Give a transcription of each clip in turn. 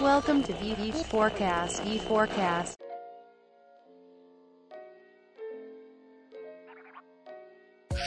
Welcome to VV Forecast. E Forecast.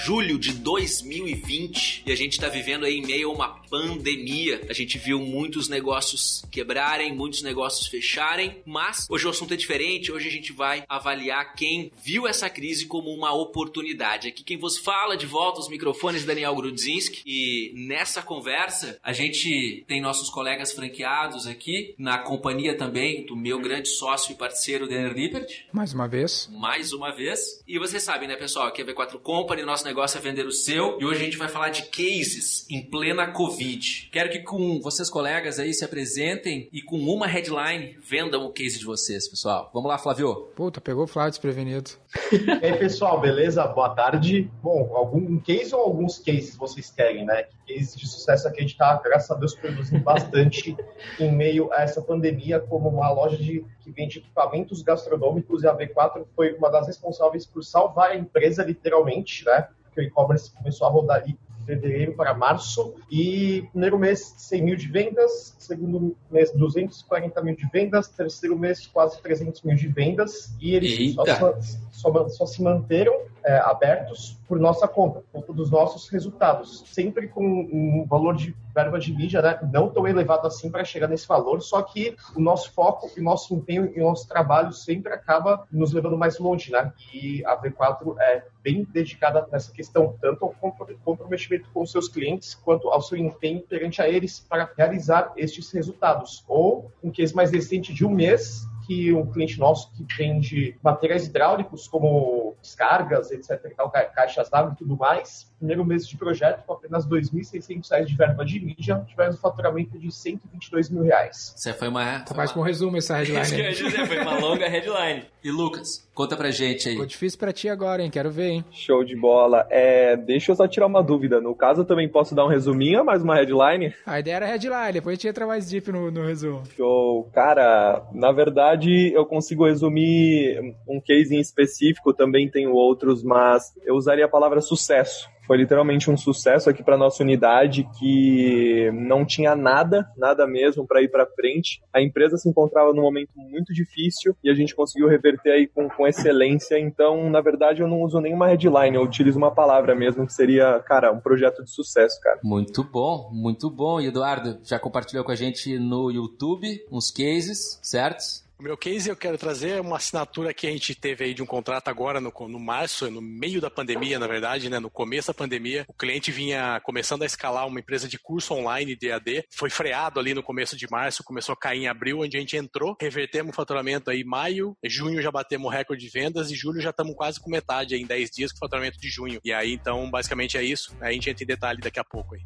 Julho de 2020 e a gente está vivendo aí em meio a uma pandemia. A gente viu muitos negócios quebrarem, muitos negócios fecharem, mas hoje o assunto é diferente. Hoje a gente vai avaliar quem viu essa crise como uma oportunidade. Aqui quem vos fala de volta aos microfones Daniel Grudzinski e nessa conversa a gente tem nossos colegas franqueados aqui na companhia também do meu grande sócio e parceiro Daniel Lippert. Mais uma vez. Mais uma vez. E vocês sabem, né, pessoal, é a V4 Company, nosso negócio é vender o seu. E hoje a gente vai falar de cases em plena Covid. Quero que com vocês, colegas, aí se apresentem e com uma headline vendam o case de vocês, pessoal. Vamos lá, Flávio. Puta, pegou o Flávio desprevenido. E aí, pessoal, beleza? Boa tarde. Bom, algum case ou alguns cases vocês querem, né? Cases de sucesso aqui a gente tá, graças a Deus, produzindo bastante em meio a essa pandemia, como uma loja de, que vende equipamentos gastronômicos e a V4 foi uma das responsáveis por salvar a empresa, literalmente, né? que o e-commerce começou a rodar ali fevereiro para março. E primeiro mês, 100 mil de vendas. Segundo mês, 240 mil de vendas. Terceiro mês, quase 300 mil de vendas. E eles só, só, só, se manteram é, abertos por nossa conta, por dos nossos resultados. Sempre com um valor de verba de mídia né, não tão elevado assim para chegar nesse valor, só que o nosso foco e nosso empenho e nosso trabalho sempre acaba nos levando mais longe, né? E a V4 é bem dedicada nessa questão, tanto ao comprometimento com seus clientes, quanto ao seu empenho perante a eles para realizar estes resultados. Ou um case mais recente de um mês, que um cliente nosso que vende materiais hidráulicos, como descargas, etc., caixas d'água e tudo mais, primeiro mês de projeto, com apenas R$ 2.600 de verba de mídia, tivemos um faturamento de 122 mil reais. Você foi uma. Tá mais com um resumo essa headline. Isso dizer, foi uma longa headline. E Lucas, conta pra gente aí. Ficou difícil pra ti agora, hein? Quero ver, hein? Show de bola. É, deixa eu só tirar uma dúvida. No caso, eu também posso dar um resuminho, mais uma headline? A ideia era headline, depois a gente entra mais deep no, no resumo. Show. Cara, na verdade, eu consigo resumir um case em específico, também tenho outros, mas eu usaria a palavra sucesso. Foi literalmente um sucesso aqui para nossa unidade que não tinha nada, nada mesmo para ir para frente. A empresa se encontrava num momento muito difícil e a gente conseguiu reverter aí com, com excelência. Então, na verdade, eu não uso nenhuma headline, eu utilizo uma palavra mesmo que seria, cara, um projeto de sucesso, cara. Muito bom, muito bom. E Eduardo já compartilhou com a gente no YouTube uns cases, certo? O meu case eu quero trazer uma assinatura que a gente teve aí de um contrato agora no, no março, no meio da pandemia, na verdade, né? No começo da pandemia, o cliente vinha começando a escalar uma empresa de curso online de AD, foi freado ali no começo de março, começou a cair em abril, onde a gente entrou, revertemos o faturamento aí maio, junho já batemos recorde de vendas e julho já estamos quase com metade aí, em 10 dias com o faturamento de junho. E aí, então, basicamente é isso. A gente entra em detalhe daqui a pouco aí.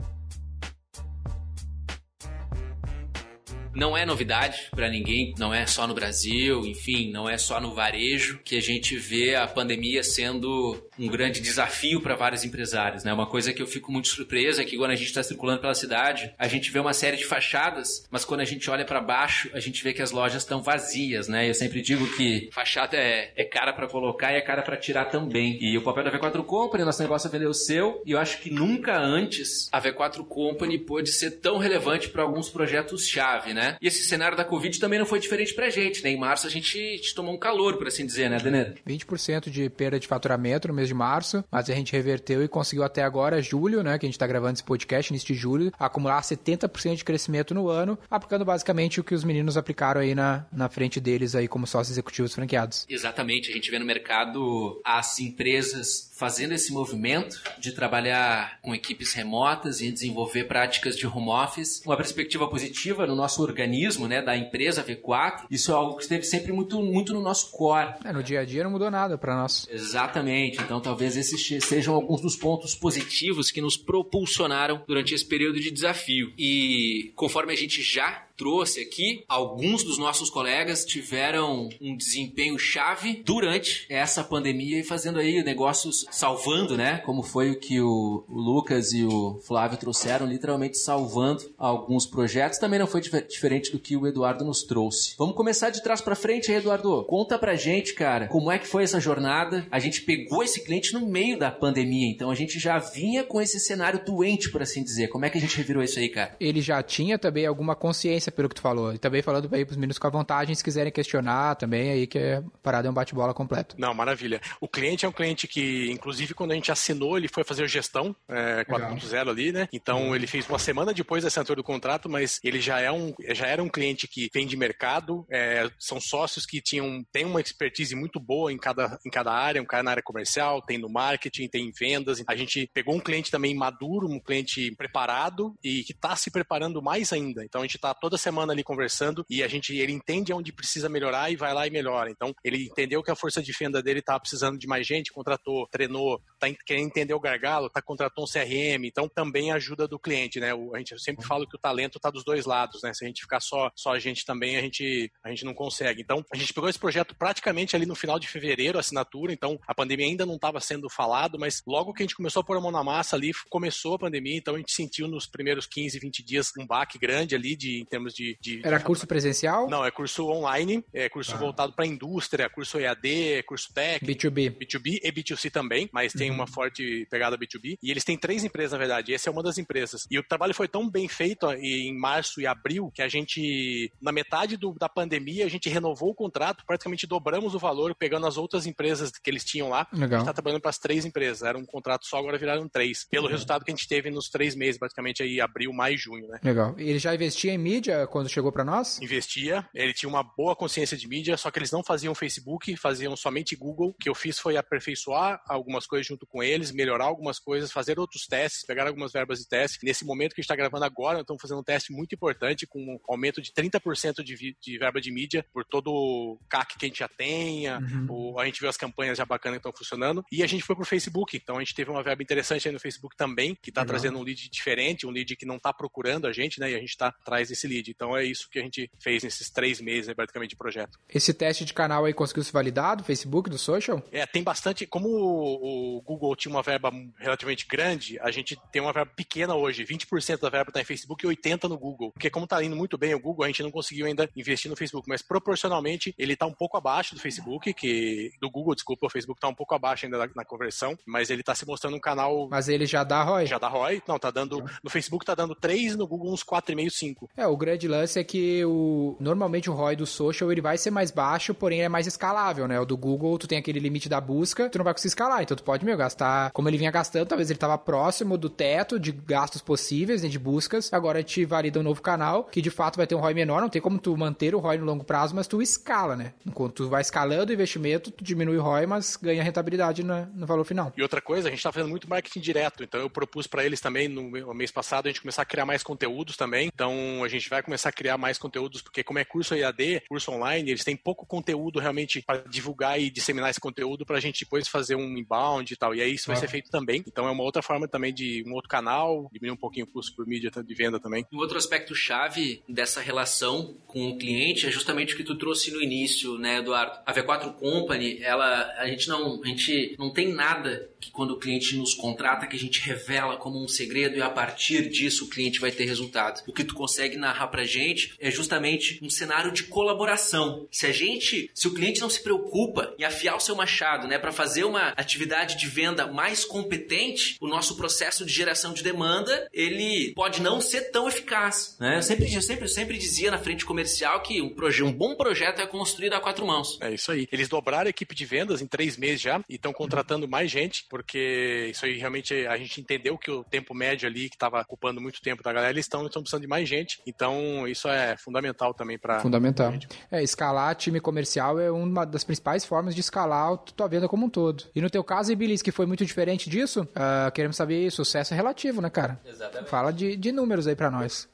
Não é novidade para ninguém, não é só no Brasil, enfim, não é só no varejo que a gente vê a pandemia sendo um grande desafio para vários empresários, né? Uma coisa que eu fico muito surpresa é que quando a gente está circulando pela cidade, a gente vê uma série de fachadas, mas quando a gente olha para baixo, a gente vê que as lojas estão vazias, né? Eu sempre digo que fachada é, é cara para colocar e é cara para tirar também. E o papel da V4 Company, nosso negócio é vender o seu, e eu acho que nunca antes a V4 Company pôde ser tão relevante para alguns projetos-chave, né? E esse cenário da Covid também não foi diferente pra gente, né? Em março a gente, a gente tomou um calor, por assim dizer, né, Denê? 20% de perda de faturamento no mês de março, mas a gente reverteu e conseguiu até agora, julho, né, que a gente tá gravando esse podcast neste julho, acumular 70% de crescimento no ano, aplicando basicamente o que os meninos aplicaram aí na, na frente deles aí como sócios executivos franqueados. Exatamente, a gente vê no mercado as empresas fazendo esse movimento de trabalhar com equipes remotas e desenvolver práticas de home office, uma perspectiva positiva no nosso organismo, né, da empresa V4. Isso é algo que esteve sempre muito, muito no nosso core. É, no dia a dia não mudou nada para nós. Exatamente. Então, talvez esses sejam alguns dos pontos positivos que nos propulsionaram durante esse período de desafio. E conforme a gente já trouxe aqui, alguns dos nossos colegas tiveram um desempenho chave durante essa pandemia e fazendo aí negócios salvando, né? Como foi o que o, Lucas e o Flávio trouxeram, literalmente salvando alguns projetos. Também não foi dif diferente do que o Eduardo nos trouxe. Vamos começar de trás para frente Eduardo. Conta pra gente, cara, como é que foi essa jornada? A gente pegou esse cliente no meio da pandemia, então a gente já vinha com esse cenário doente, por assim dizer. Como é que a gente revirou isso aí, cara? Ele já tinha também alguma consciência pelo que tu falou. E também falando aí pros meninos com a vontade, se quiserem questionar também, aí que é parada é um bate-bola completo. Não, maravilha. O cliente é um cliente que, inclusive, quando a gente assinou, ele foi fazer gestão é, 4.0 ali, né? Então uhum. ele fez uma semana depois da assinatura do contrato, mas ele já, é um, já era um cliente que vem de mercado, é, são sócios que tinham, têm uma expertise muito boa em cada, em cada área, um cara na área comercial, tem no marketing, tem em vendas. A gente pegou um cliente também maduro, um cliente preparado e que está se preparando mais ainda. Então a gente está toda semana ali conversando e a gente ele entende onde precisa melhorar e vai lá e melhora. Então ele entendeu que a força de venda dele estava precisando de mais gente, contratou, treinou, tá querendo entender o gargalo, tá contratou um CRM, então também ajuda do cliente, né? A gente sempre fala que o talento está dos dois lados, né? Se a gente ficar só só a gente também a gente a gente não consegue. Então a gente pegou esse projeto praticamente ali no final de fevereiro, assinatura. Então a pandemia ainda não estava sendo falado, mas logo que a gente começou a pôr a mão na massa ali, começou a pandemia. Então a gente sentiu nos primeiros 15, 20 dias um baque grande ali de em termos de, de era de... curso presencial? Não, é curso online, é curso ah. voltado para indústria, curso EAD, curso técnico, B2B, B2B e B2C também, mas tem uma uhum. forte pegada B2B. E eles têm três empresas na verdade. Essa é uma das empresas. E o trabalho foi tão bem feito em março e abril que a gente na metade do, da pandemia a gente renovou o contrato, praticamente dobramos o valor, pegando as outras empresas que eles tinham lá. Legal. A gente está trabalhando para as três empresas. Era um contrato só, agora viraram três. Pelo uhum. resultado que a gente teve nos três meses, praticamente aí abril, maio, junho, né? Legal. E ele já investia em mídia quando chegou para nós? Investia. Ele tinha uma boa consciência de mídia, só que eles não faziam Facebook, faziam somente Google. O que eu fiz foi aperfeiçoar algumas coisas junto com eles, melhorar algumas coisas, fazer outros testes, pegar algumas verbas de teste. Nesse momento que a gente está gravando agora, estamos fazendo um teste muito importante com um aumento de 30% de, de verba de mídia por todo o CAC que a gente já tenha. Uhum. O, a gente viu as campanhas já bacanas que estão funcionando. E a gente foi pro Facebook. Então a gente teve uma verba interessante aí no Facebook também, que está trazendo um lead diferente, um lead que não está procurando a gente, né? E a gente está atrás desse lead. Então é isso que a gente fez nesses três meses, praticamente, de projeto. Esse teste de canal aí conseguiu se validar do Facebook, do social? É, tem bastante. Como o, Google tinha uma verba relativamente grande, a gente tem uma verba pequena hoje. 20% da verba está em Facebook e 80% no Google. Porque como está indo muito bem o Google, a gente não conseguiu ainda investir no Facebook. Mas proporcionalmente, ele está um pouco abaixo do Facebook, que do Google, desculpa, o Facebook está um pouco abaixo ainda na, na conversão, mas ele está se mostrando um canal. Mas ele já dá ROI? Já dá ROI. Não, tá dando. No Facebook tá dando 3, no Google uns 4,5, 5. É, o grande lance é que o normalmente o ROI do social ele vai ser mais baixo, porém é mais escalável, né? O do Google, tu tem aquele limite da busca, tu não vai conseguir escalar, então tu pode, meu, gastar como ele vinha gastando, talvez ele tava próximo do teto de gastos possíveis, né, de buscas. Agora te valida um novo canal, que de fato vai ter um ROI menor, não tem como tu manter o ROI no longo prazo, mas tu escala, né? Enquanto tu vai escalando o investimento, tu diminui o ROI, mas ganha rentabilidade no, no valor final. E outra coisa, a gente tá fazendo muito marketing direto, então eu propus para eles também no mês passado a gente começar a criar mais conteúdos também. Então a gente vai começar a criar mais conteúdos, porque como é curso EAD, curso online, eles têm pouco conteúdo realmente para divulgar e disseminar esse conteúdo para a gente depois fazer um inbound e tal. E aí isso vai ser feito também. Então é uma outra forma também de um outro canal, diminuir um pouquinho o custo por mídia de venda também. Um outro aspecto chave dessa relação com o cliente é justamente o que tu trouxe no início, né, Eduardo? A V4 Company, ela, a gente não, a gente não tem nada que quando o cliente nos contrata que a gente revela como um segredo e a partir disso o cliente vai ter resultado. O que tu consegue narrar pra gente é justamente um cenário de colaboração. Se a gente, se o cliente não se preocupa em afiar o seu machado, né, para fazer uma atividade de venda mais competente, o nosso processo de geração de demanda, ele pode não ser tão eficaz, né? Eu sempre, eu sempre, eu sempre dizia na frente comercial que um, proje um bom projeto é construído a quatro mãos. É isso aí. Eles dobraram a equipe de vendas em três meses já e estão contratando mais gente porque isso aí realmente a gente entendeu que o tempo médio ali, que estava ocupando muito tempo da galera, eles estão precisando de mais gente. Então, isso é fundamental também para. Fundamental. É, escalar time comercial é uma das principais formas de escalar a tua venda como um todo. E no teu caso, Ibilis, que foi muito diferente disso, uh, queremos saber, sucesso é relativo, né, cara? Exatamente. Fala de, de números aí para nós.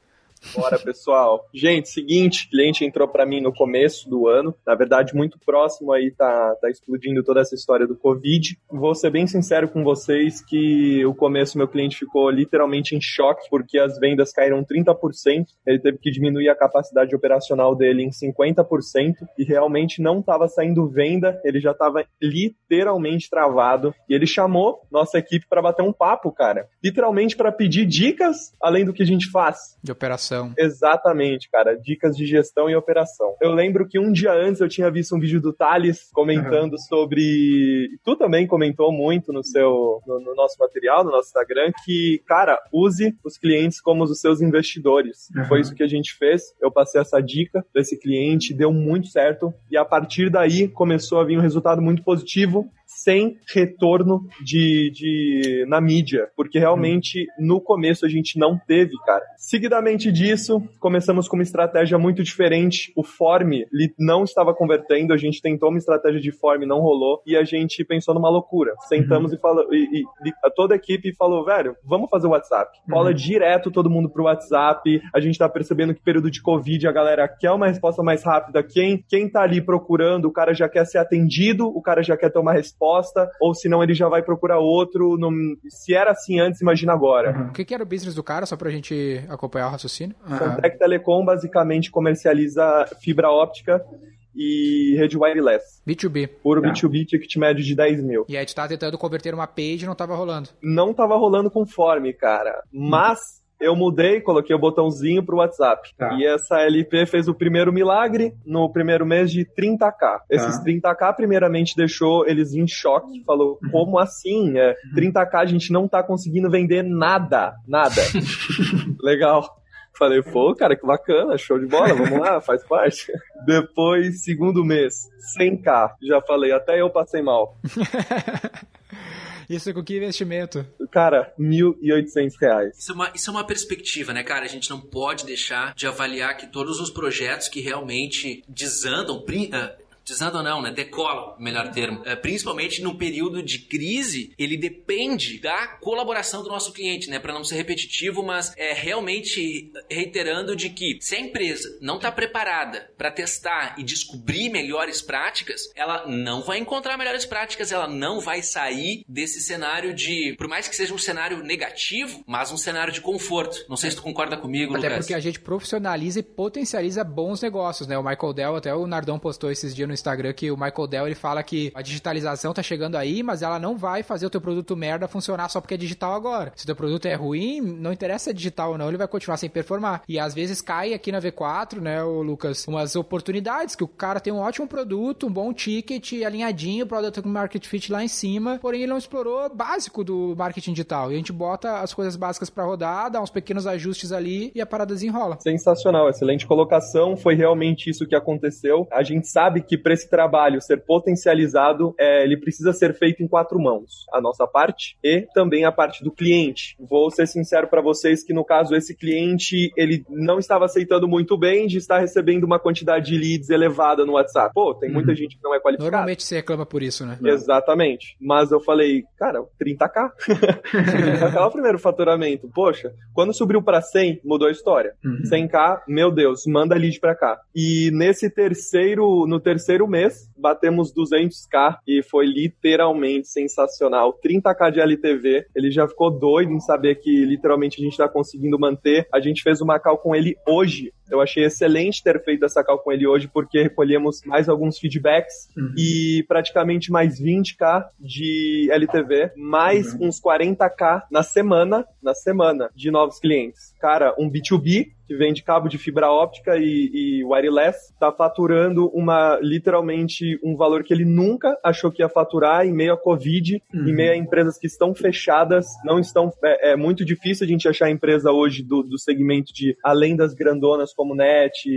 Bora, pessoal. Gente, seguinte, cliente entrou para mim no começo do ano, na verdade muito próximo aí tá, tá explodindo toda essa história do Covid. Vou ser bem sincero com vocês que o começo meu cliente ficou literalmente em choque porque as vendas caíram 30%, ele teve que diminuir a capacidade operacional dele em 50% e realmente não estava saindo venda, ele já estava literalmente travado e ele chamou nossa equipe para bater um papo, cara. Literalmente para pedir dicas além do que a gente faz. De operação. Exatamente, cara. Dicas de gestão e operação. Eu lembro que um dia antes eu tinha visto um vídeo do Thales comentando uhum. sobre. Tu também comentou muito no seu no, no, nosso material, no nosso Instagram, que, cara, use os clientes como os seus investidores. Uhum. Foi isso que a gente fez. Eu passei essa dica para esse cliente, deu muito certo. E a partir daí começou a vir um resultado muito positivo sem retorno de, de na mídia, porque realmente no começo a gente não teve, cara. Seguidamente disso, começamos com uma estratégia muito diferente. O form não estava convertendo, a gente tentou uma estratégia de form, não rolou, e a gente pensou numa loucura. Sentamos uhum. e falou, e, e, e, toda a equipe falou, velho, vamos fazer o WhatsApp. Cola uhum. direto todo mundo pro WhatsApp. A gente tá percebendo que período de Covid a galera quer uma resposta mais rápida. Quem, quem tá ali procurando, o cara já quer ser atendido, o cara já quer ter uma resposta resposta, ou senão ele já vai procurar outro. No... Se era assim antes, imagina agora. Uhum. O que, que, era o business do cara, só pra gente acompanhar o raciocínio? Uhum. Contec Telecom basicamente comercializa fibra óptica e rede wireless. B2B. Puro tá. B2B, ticket médio de 10 mil. E aí tu tá tentando converter uma page e não tava rolando. Não tava rolando conforme, cara. Mas eu mudei, coloquei o botãozinho pro WhatsApp. Tá. E essa LP fez o primeiro milagre no primeiro mês de 30k. Tá. Esses 30k, primeiramente, deixou eles em choque. Falou, uhum. como assim? É, 30k a gente não tá conseguindo vender nada. Nada. Legal. Falei, pô, cara, que bacana, show de bola, vamos lá, faz parte. Depois, segundo mês, 100k. Já falei, até eu passei mal. Isso com que investimento? Cara, R$ 1.800. Isso é, uma, isso é uma perspectiva, né, cara? A gente não pode deixar de avaliar que todos os projetos que realmente desandam, Desanda ou não, né? Decola, melhor termo. É, principalmente no período de crise, ele depende da colaboração do nosso cliente, né? Para não ser repetitivo, mas é realmente reiterando de que se a empresa não está preparada para testar e descobrir melhores práticas, ela não vai encontrar melhores práticas, ela não vai sair desse cenário de, por mais que seja um cenário negativo, mas um cenário de conforto. Não sei se tu concorda comigo, Até Lucas. porque a gente profissionaliza e potencializa bons negócios, né? O Michael Dell, até o Nardão postou esses dias no Instagram que o Michael Dell ele fala que a digitalização tá chegando aí, mas ela não vai fazer o teu produto merda funcionar só porque é digital agora. Se o teu produto é ruim, não interessa se é digital ou não, ele vai continuar sem performar. E às vezes cai aqui na V4, né, o Lucas, umas oportunidades que o cara tem um ótimo produto, um bom ticket, alinhadinho, product market fit lá em cima, porém ele não explorou básico do marketing digital. E a gente bota as coisas básicas para rodar, dá uns pequenos ajustes ali e a parada desenrola. Sensacional, excelente colocação. Foi realmente isso que aconteceu. A gente sabe que para esse trabalho ser potencializado, é, ele precisa ser feito em quatro mãos: a nossa parte e também a parte do cliente. Vou ser sincero para vocês que no caso esse cliente ele não estava aceitando muito bem de estar recebendo uma quantidade de leads elevada no WhatsApp. Pô, tem muita uhum. gente que não é qualificada. Normalmente você reclama por isso, né? Exatamente. Mas eu falei, cara, 30k. 30k é o primeiro faturamento. Poxa, quando subiu para 100, mudou a história. Uhum. 100k, meu Deus, manda lead para cá. E nesse terceiro, no terceiro terceiro mês, batemos 200k e foi literalmente sensacional. 30k de LTV, ele já ficou doido em saber que literalmente a gente está conseguindo manter. A gente fez uma call com ele hoje. Eu achei excelente ter feito essa call com ele hoje porque recolhemos mais alguns feedbacks uhum. e praticamente mais 20k de LTV, mais uhum. uns 40k na semana, na semana de novos clientes. Cara, um B2B que vende cabo de fibra óptica e, e wireless, está faturando uma literalmente um valor que ele nunca achou que ia faturar em meio à Covid, uhum. em meio a empresas que estão fechadas, não estão. É, é, muito difícil a gente achar empresa hoje do, do segmento de além das grandonas como Net,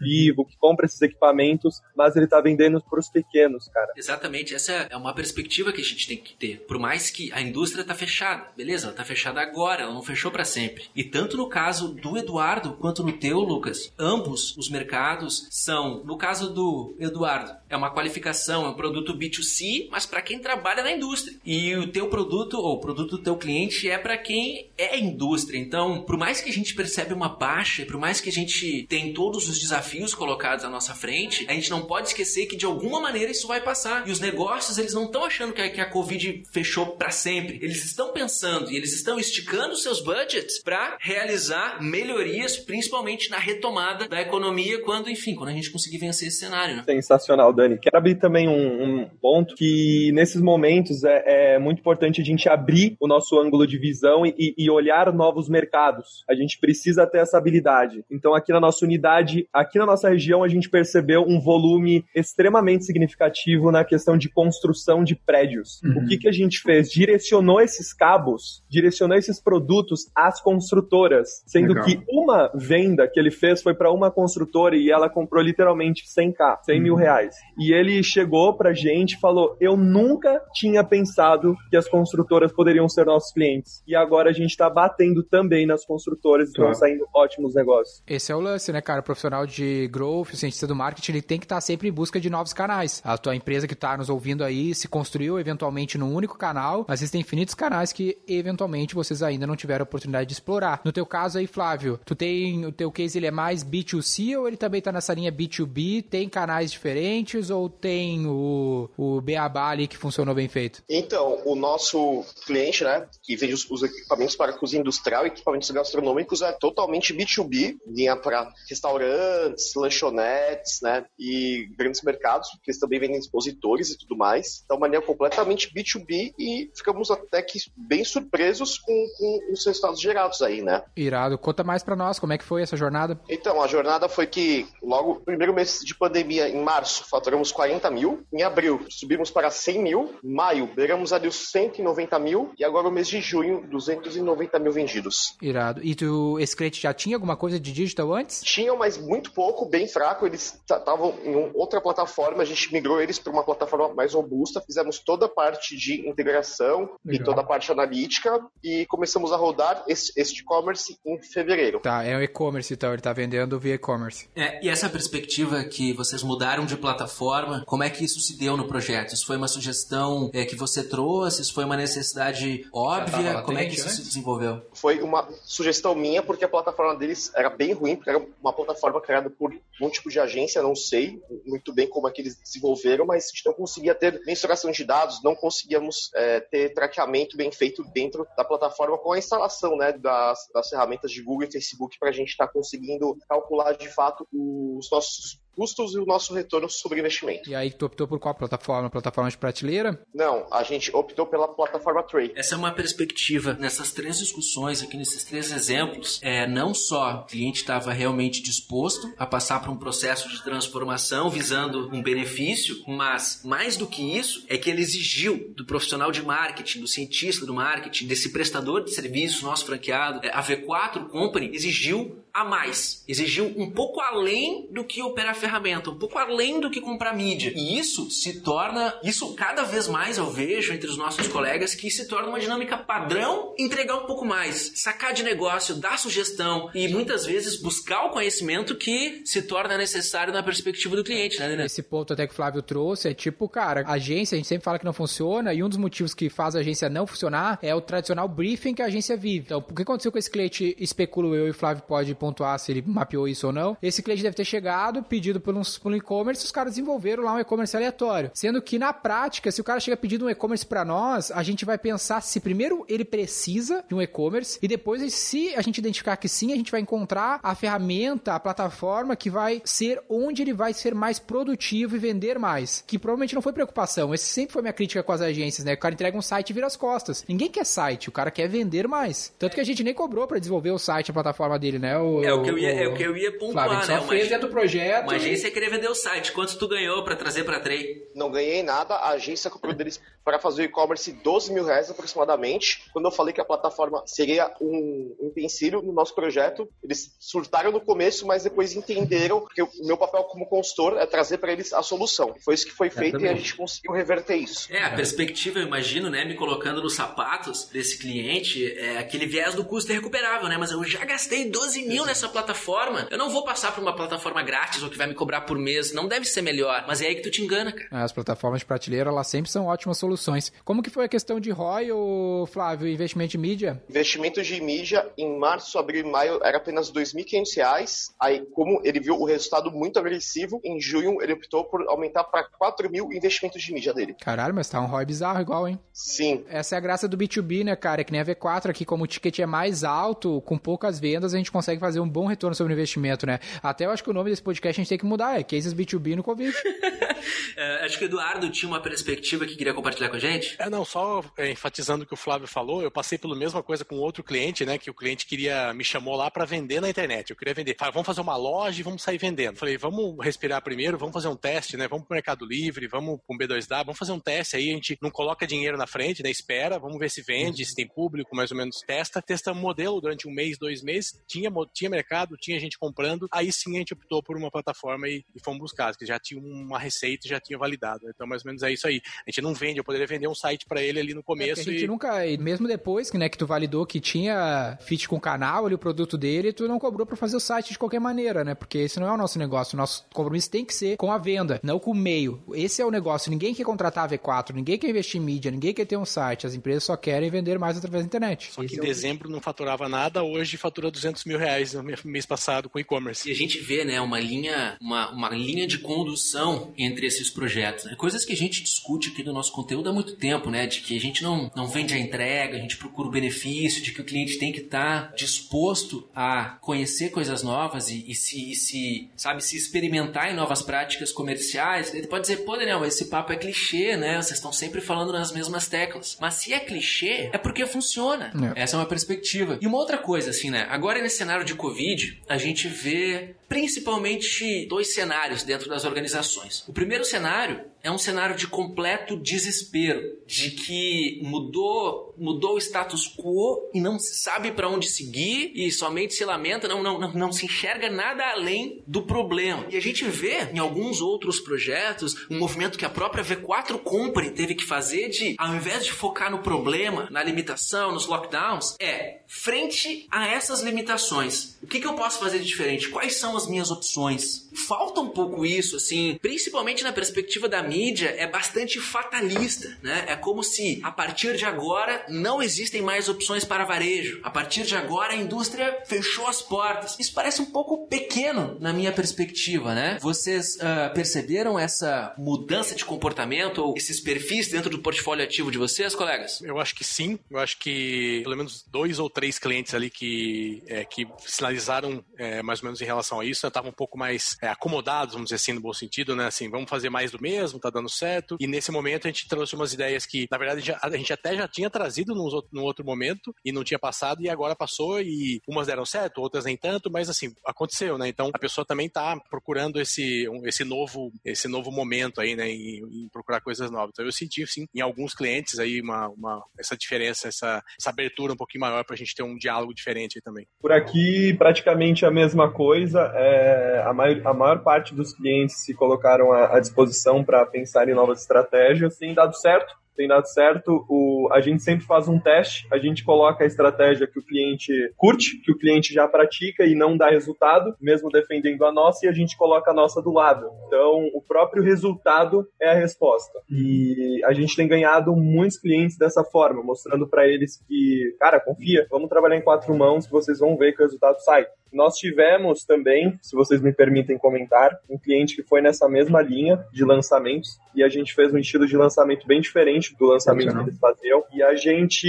Vivo, que compra esses equipamentos, mas ele está vendendo para os pequenos, cara. Exatamente, essa é uma perspectiva que a gente tem que ter. Por mais que a indústria está fechada, beleza, ela está fechada agora, ela não fechou para sempre. E tanto no caso do Eduardo quanto no teu, Lucas, ambos os mercados são, no caso do Eduardo, é uma qualificação, é um produto B2C, mas para quem trabalha na indústria. E o teu produto, ou o produto do teu cliente, é para quem é indústria. Então, por mais que a gente percebe uma baixa, por mais que a gente tem todos os desafios colocados à nossa frente, a gente não pode esquecer que de alguma maneira isso vai passar. E os negócios, eles não estão achando que a, que a Covid fechou para sempre. Eles estão pensando e eles estão esticando seus budgets para realizar melhorias, principalmente na retomada da economia, quando, enfim, quando a gente conseguir vencer esse cenário. Né? Sensacional, Dani. Quero abrir também um, um ponto que nesses momentos é, é, muito importante a gente abrir o nosso ângulo de visão e, e olhar novos mercados. A gente precisa ter essa habilidade. Então, aqui na nossa unidade, aqui na nossa região, a gente percebeu um volume extremamente significativo na questão de construção de prédios. Uhum. O que, que a gente fez? Direcionou esses cabos, direcionou esses produtos às construtoras, sendo Legal. que uma venda que ele fez foi para uma construtora e ela comprou literalmente 100k, 100 uhum. mil reais. E ele chegou pra gente e falou: Eu nunca tinha pensado que as construtoras poderiam ser nossos clientes. E agora a gente tá batendo também nas construtoras e estão saindo ótimos negócios. Esse é o lance, né, cara? O profissional de growth, o cientista do marketing, ele tem que estar tá sempre em busca de novos canais. A tua empresa que tá nos ouvindo aí se construiu eventualmente num único canal, mas existem infinitos canais que eventualmente vocês ainda não tiveram oportunidade de explorar. No teu caso aí, Flávio, tu tem o teu case ele é mais B2C ou ele também tá nessa linha B2B? Tem canais diferentes ou tem o, o Beabá ali que funcionou bem feito? Então, o nosso cliente, né, que vende os, os equipamentos para cozinha industrial e equipamentos gastronômicos é totalmente B2B, linha para restaurantes, lanchonetes, né, e grandes mercados, porque eles também vendem expositores e tudo mais. Então, uma linha completamente B2B e ficamos até que bem surpresos com, com os resultados gerados aí, né? Irado. Conta mais para nós, como é que foi essa jornada? Então, a jornada foi que logo, primeiro mês de pandemia, em março, faturamos 40 mil. Em abril, subimos para 100 mil. Maio, beiramos ali os 190 mil. E agora, o mês de junho, 290 mil vendidos. Irado. E tu, esse cliente já tinha alguma coisa de digital antes? Tinham, mas muito pouco, bem fraco. Eles estavam em outra plataforma, a gente migrou eles para uma plataforma mais robusta. Fizemos toda a parte de integração Legal. e toda a parte analítica e começamos a rodar esse e-commerce em fevereiro. Tá, é o e-commerce, então, ele tá vendendo via e-commerce. É, e essa perspectiva que vocês mudaram de plataforma, como é que isso se deu no projeto? Isso foi uma sugestão é, que você trouxe? Isso foi uma necessidade óbvia? como é que isso se desenvolveu? Foi uma sugestão minha, porque a plataforma deles era bem ruim, porque era uma plataforma criada por um tipo de agência, não sei muito bem como é que eles desenvolveram, mas a gente não conseguia ter mensuração de dados, não conseguíamos é, ter traqueamento bem feito dentro da plataforma com a instalação né, das, das ferramentas de Google e Facebook para a gente estar tá conseguindo calcular de fato os nossos custos e o nosso retorno sobre investimento. E aí tu optou por qual plataforma? Plataforma de prateleira? Não, a gente optou pela plataforma Trade. Essa é uma perspectiva nessas três discussões aqui nesses três exemplos. É não só o cliente estava realmente disposto a passar por um processo de transformação visando um benefício, mas mais do que isso é que ele exigiu do profissional de marketing, do cientista do marketing, desse prestador de serviços, nosso franqueado, é, a V4 Company exigiu a mais, exigiu um pouco além do que operar ferramenta, um pouco além do que comprar mídia. E isso se torna, isso cada vez mais eu vejo entre os nossos colegas que se torna uma dinâmica padrão, entregar um pouco mais, sacar de negócio, dar sugestão e muitas vezes buscar o conhecimento que se torna necessário na perspectiva do cliente, né, Daniel? Esse ponto até que o Flávio trouxe é tipo, cara, agência, a gente sempre fala que não funciona e um dos motivos que faz a agência não funcionar é o tradicional briefing que a agência vive. Então, o que aconteceu com esse cliente, especulo eu e o Flávio pode pontuar se ele mapeou isso ou não. Esse cliente deve ter chegado, pedido por um, por um e-commerce, os caras desenvolveram lá um e-commerce aleatório. Sendo que na prática, se o cara chega pedindo um e-commerce para nós, a gente vai pensar se primeiro ele precisa de um e-commerce e depois, se a gente identificar que sim, a gente vai encontrar a ferramenta, a plataforma que vai ser onde ele vai ser mais produtivo e vender mais. Que provavelmente não foi preocupação. Esse sempre foi minha crítica com as agências, né? O cara entrega um site e vira as costas. Ninguém quer site, o cara quer vender mais. Tanto que a gente nem cobrou para desenvolver o site, a plataforma dele, né? O, é o que eu ia, é o que eu ia pontuar, Flávio, né? Fez dentro do projeto. Uma agência e... querer vender o site. Quanto tu ganhou para trazer para Trey? Não ganhei nada. A agência comprou deles para fazer o e-commerce 12 mil reais aproximadamente. Quando eu falei que a plataforma seria um empecilho no nosso projeto, eles surtaram no começo, mas depois entenderam que o meu papel como consultor é trazer para eles a solução. Foi isso que foi feito é, e a gente conseguiu reverter isso. É, a perspectiva, eu imagino, né, me colocando nos sapatos desse cliente, é aquele viés do custo é recuperável, né? Mas eu já gastei 12 mil tenho nessa plataforma, eu não vou passar por uma plataforma grátis ou que vai me cobrar por mês. Não deve ser melhor. Mas é aí que tu te engana, cara. As plataformas de prateleira, elas sempre são ótimas soluções. Como que foi a questão de ROI, ô, Flávio, investimento de mídia? Investimento de mídia em março, abril e maio era apenas R$ 2.500. Aí, como ele viu o resultado muito agressivo, em junho ele optou por aumentar para 4 mil investimentos de mídia dele. Caralho, mas tá um ROI bizarro igual, hein? Sim. Essa é a graça do B2B, né, cara? É que nem a V4 aqui, como o ticket é mais alto, com poucas vendas, a gente consegue fazer um bom retorno sobre o investimento, né? Até eu acho que o nome desse podcast a gente tem que mudar, é Cases B2B no Covid. É, acho que o Eduardo tinha uma perspectiva que queria compartilhar com a gente. É, não, só é, enfatizando o que o Flávio falou, eu passei pela mesma coisa com outro cliente, né? Que o cliente queria, me chamou lá para vender na internet. Eu queria vender. Falei, vamos fazer uma loja e vamos sair vendendo. Falei, vamos respirar primeiro, vamos fazer um teste, né? Vamos pro Mercado Livre, vamos pro B2W, vamos fazer um teste aí, a gente não coloca dinheiro na frente, né? Espera, vamos ver se vende, se tem público, mais ou menos testa. Testa modelo durante um mês, dois meses, tinha, tinha mercado, tinha gente comprando, aí sim a gente optou por uma plataforma e, e fomos buscar, que já tinha uma receita já tinha validado. Então, mais ou menos é isso aí. A gente não vende, eu poderia vender um site para ele ali no começo. É a gente e... nunca, mesmo depois que, né, que tu validou que tinha fit com o canal ali, o produto dele, tu não cobrou para fazer o site de qualquer maneira, né? Porque esse não é o nosso negócio. O nosso compromisso tem que ser com a venda, não com o meio. Esse é o negócio. Ninguém quer contratar a V4, ninguém quer investir em mídia, ninguém quer ter um site. As empresas só querem vender mais através da internet. Só que em dezembro não faturava nada, hoje fatura 200 mil reais no mês passado com e-commerce. E a gente vê, né, uma linha, uma, uma linha de condução entre esses projetos. Né? Coisas que a gente discute aqui no nosso conteúdo há muito tempo, né? De que a gente não, não vende a entrega, a gente procura o benefício, de que o cliente tem que estar tá disposto a conhecer coisas novas e, e, se, e, se, sabe, se experimentar em novas práticas comerciais. Ele pode dizer, pô, Daniel, esse papo é clichê, né? Vocês estão sempre falando nas mesmas teclas. Mas se é clichê, é porque funciona. É. Essa é uma perspectiva. E uma outra coisa, assim, né? Agora nesse cenário de Covid, a gente vê principalmente dois cenários dentro das organizações. O primeiro cenário é um cenário de completo desespero, de que mudou, mudou o status quo e não se sabe para onde seguir e somente se lamenta, não, não, não, não se enxerga nada além do problema. E a gente vê em alguns outros projetos um movimento que a própria V4 Company teve que fazer de, ao invés de focar no problema, na limitação, nos lockdowns, é frente a essas limitações. O que, que eu posso fazer de diferente? Quais são as minhas opções? Falta um pouco isso, assim, principalmente na perspectiva da mídia, é bastante fatalista, né? É como se a partir de agora não existem mais opções para varejo. A partir de agora a indústria fechou as portas. Isso parece um pouco pequeno na minha perspectiva, né? Vocês uh, perceberam essa mudança de comportamento ou esses perfis dentro do portfólio ativo de vocês, colegas? Eu acho que sim. Eu acho que pelo menos dois ou três clientes ali que, é, que sinalizaram é, mais ou menos em relação a isso, estavam um pouco mais é, acomodados, vamos dizer assim, no bom sentido, né? Assim, vamos fazer mais do mesmo, tá dando certo. E nesse momento a gente trouxe umas ideias que, na verdade, a gente até já tinha trazido num, num outro momento e não tinha passado, e agora passou, e umas deram certo, outras nem tanto, mas assim, aconteceu, né? Então a pessoa também tá procurando esse, esse novo esse novo momento aí, né? Em, em procurar coisas novas. Então eu senti, sim, em alguns clientes aí uma, uma essa diferença, essa, essa abertura um pouquinho maior pra gente ter um diálogo diferente aí também. Por aqui, praticamente a mesma coisa. É, a, maior, a maior parte dos clientes se colocaram à, à disposição para pensar em novas estratégias. Tem dado certo tem dado certo. O, a gente sempre faz um teste, a gente coloca a estratégia que o cliente curte, que o cliente já pratica e não dá resultado, mesmo defendendo a nossa, e a gente coloca a nossa do lado. Então, o próprio resultado é a resposta. E a gente tem ganhado muitos clientes dessa forma, mostrando para eles que, cara, confia, vamos trabalhar em quatro mãos vocês vão ver que o resultado sai. Nós tivemos também, se vocês me permitem comentar, um cliente que foi nessa mesma linha de lançamentos e a gente fez um estilo de lançamento bem diferente do lançamento que eles faziam e a gente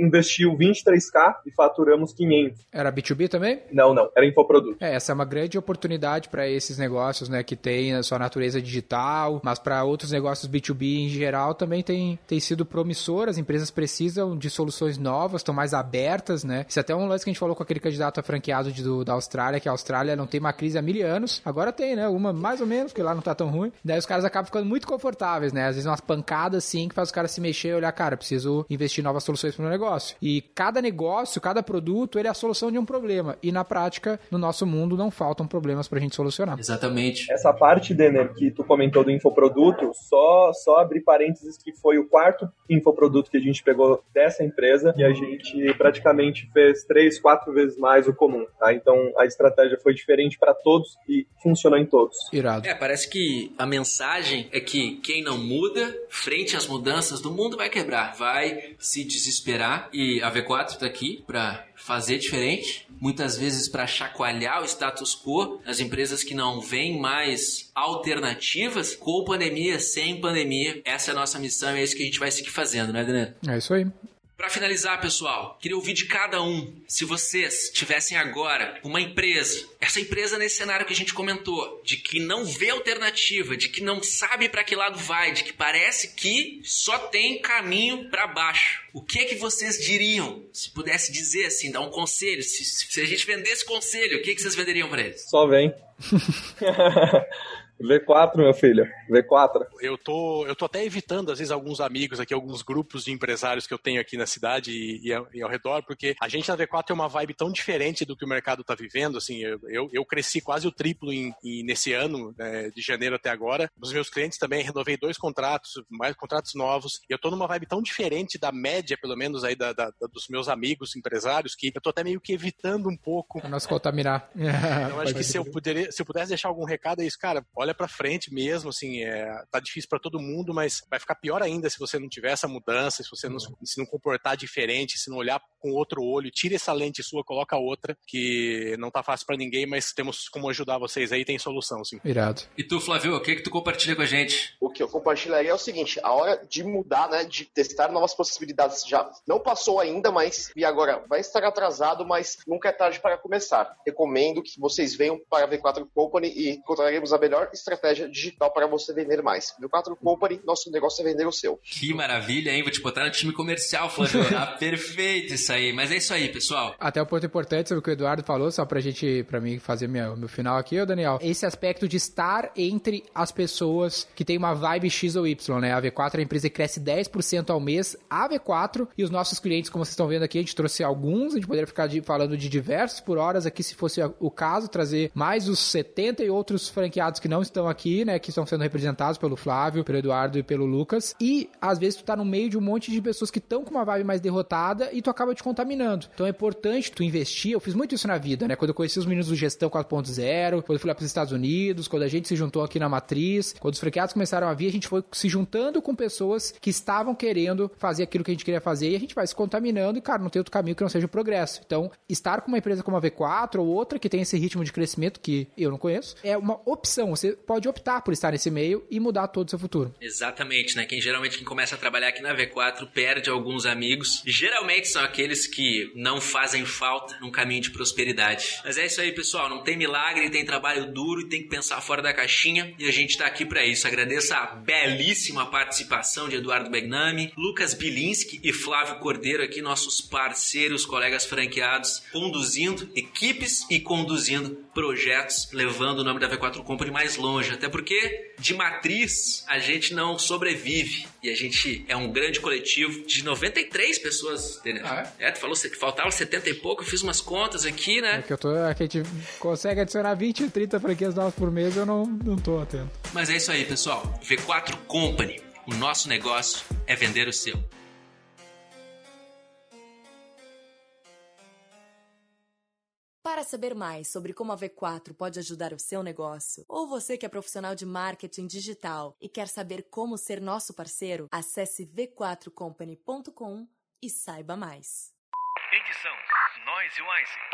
investiu 23k e faturamos 500. Era B2B também? Não, não, era infoproduto. É, essa é uma grande oportunidade para esses negócios, né, que tem a sua natureza digital, mas para outros negócios B2B em geral também tem, tem sido promissor, as empresas precisam de soluções novas, estão mais abertas, né? Isso é até um lance que a gente falou com aquele candidato a franqueado de, do, da Austrália, que a Austrália não tem uma crise há mil anos, agora tem, né? Uma mais ou menos, porque lá não tá tão ruim. Daí os caras acabam ficando muito confortáveis, né? Às vezes umas pancadas assim que faz os caras se mexer e olhar, cara, preciso investir em novas soluções para o negócio. E cada negócio, cada produto, ele é a solução de um problema. E na prática, no nosso mundo, não faltam problemas para a gente solucionar. Exatamente. Essa parte, Denner, que tu comentou do infoproduto, só, só abrir parênteses que foi o quarto infoproduto que a gente pegou dessa empresa e a gente praticamente fez três, quatro vezes mais o comum, tá? Então a estratégia foi diferente para todos e funcionou em todos. Irado. É, parece que a mensagem é que quem não muda, frente às mudanças do mundo, vai quebrar, vai se desesperar. E a V4 tá aqui para fazer diferente, muitas vezes para chacoalhar o status quo, as empresas que não veem mais alternativas, com pandemia, sem pandemia. Essa é a nossa missão e é isso que a gente vai seguir fazendo, né, Adriano? É isso aí. Para finalizar, pessoal, queria ouvir de cada um. Se vocês tivessem agora uma empresa, essa empresa nesse cenário que a gente comentou, de que não vê alternativa, de que não sabe para que lado vai, de que parece que só tem caminho para baixo. O que é que vocês diriam? Se pudesse dizer assim, dar um conselho, se, se a gente vendesse conselho, o que, é que vocês venderiam para eles? Só vem. V4, meu filho. V4. Eu tô, eu tô até evitando, às vezes, alguns amigos aqui, alguns grupos de empresários que eu tenho aqui na cidade e, e, ao, e ao redor, porque a gente na V4 tem uma vibe tão diferente do que o mercado tá vivendo. Assim, eu, eu, eu cresci quase o triplo em, em nesse ano, né, de janeiro até agora. Os meus clientes também renovei dois contratos, mais contratos novos. E eu tô numa vibe tão diferente da média, pelo menos, aí da, da, da dos meus amigos empresários, que eu tô até meio que evitando um pouco. Pra nós contaminar. Eu acho que se eu, poderia, se eu pudesse deixar algum recado, é isso, cara, olha para frente mesmo, assim, é, tá difícil para todo mundo, mas vai ficar pior ainda se você não tiver essa mudança, se você não se não comportar diferente, se não olhar com outro olho, tira essa lente sua, coloca outra, que não tá fácil para ninguém, mas temos como ajudar vocês aí, tem solução, sim. Irado. E tu, Flávio, o que que tu compartilha com a gente? O que eu compartilharia é o seguinte: a hora de mudar, né, de testar novas possibilidades já não passou ainda, mas e agora vai estar atrasado, mas nunca é tarde para começar. Recomendo que vocês venham para a V4 Company e encontraremos a melhor estratégia digital para você vender mais. V4 Company, nosso negócio é vender o seu. Que maravilha, hein? Vou te botar no time comercial, Flávio. ah, perfeito isso aí. Mas é isso aí, pessoal. Até o ponto importante sobre o que o Eduardo falou, só pra gente, pra mim fazer meu, meu final aqui, ô Daniel. Esse aspecto de estar entre as pessoas que tem uma vibe X ou Y, né? A V4 é a empresa que cresce 10% ao mês, a V4, e os nossos clientes, como vocês estão vendo aqui, a gente trouxe alguns, a gente poderia ficar de, falando de diversos por horas aqui, se fosse o caso, trazer mais os 70 e outros franqueados que não estão aqui, né? Que estão sendo representados pelo Flávio, pelo Eduardo e pelo Lucas. E às vezes tu tá no meio de um monte de pessoas que estão com uma vibe mais derrotada e tu acaba te contaminando. Então é importante tu investir. Eu fiz muito isso na vida, né? Quando eu conheci os meninos do Gestão 4.0, quando eu fui lá pros Estados Unidos, quando a gente se juntou aqui na Matriz, quando os franqueados começaram a vir, a gente foi se juntando com pessoas que estavam querendo fazer aquilo que a gente queria fazer e a gente vai se contaminando e, cara, não tem outro caminho que não seja o progresso. Então, estar com uma empresa como a V4 ou outra que tem esse ritmo de crescimento que eu não conheço, é uma opção. Você pode optar por estar nesse meio e mudar todo o seu futuro. Exatamente, né? Quem geralmente quem começa a trabalhar aqui na V4 perde alguns amigos. Geralmente são aqueles que não fazem falta num caminho de prosperidade. Mas é isso aí, pessoal. Não tem milagre, tem trabalho duro e tem que pensar fora da caixinha. E a gente tá aqui para isso. Agradeço a belíssima participação de Eduardo Begnami, Lucas Bilinski e Flávio Cordeiro aqui, nossos parceiros, colegas franqueados, conduzindo equipes e conduzindo projetos, levando o nome da V4 Company mais longe. Até porque de matriz a gente não sobrevive. E a gente é um grande coletivo de 93 pessoas. Entendeu? Ah, é? tu falou que faltava 70 e pouco, eu fiz umas contas aqui, É né? que eu tô. É que a gente consegue adicionar 20, 30 franquias novas por mês, eu não, não tô atento. Mas é isso aí, pessoal. V4 Company. O nosso negócio é vender o seu. Para saber mais sobre como a V4 pode ajudar o seu negócio, ou você que é profissional de marketing digital e quer saber como ser nosso parceiro, acesse v4company.com e saiba mais. Edição Noise Wise.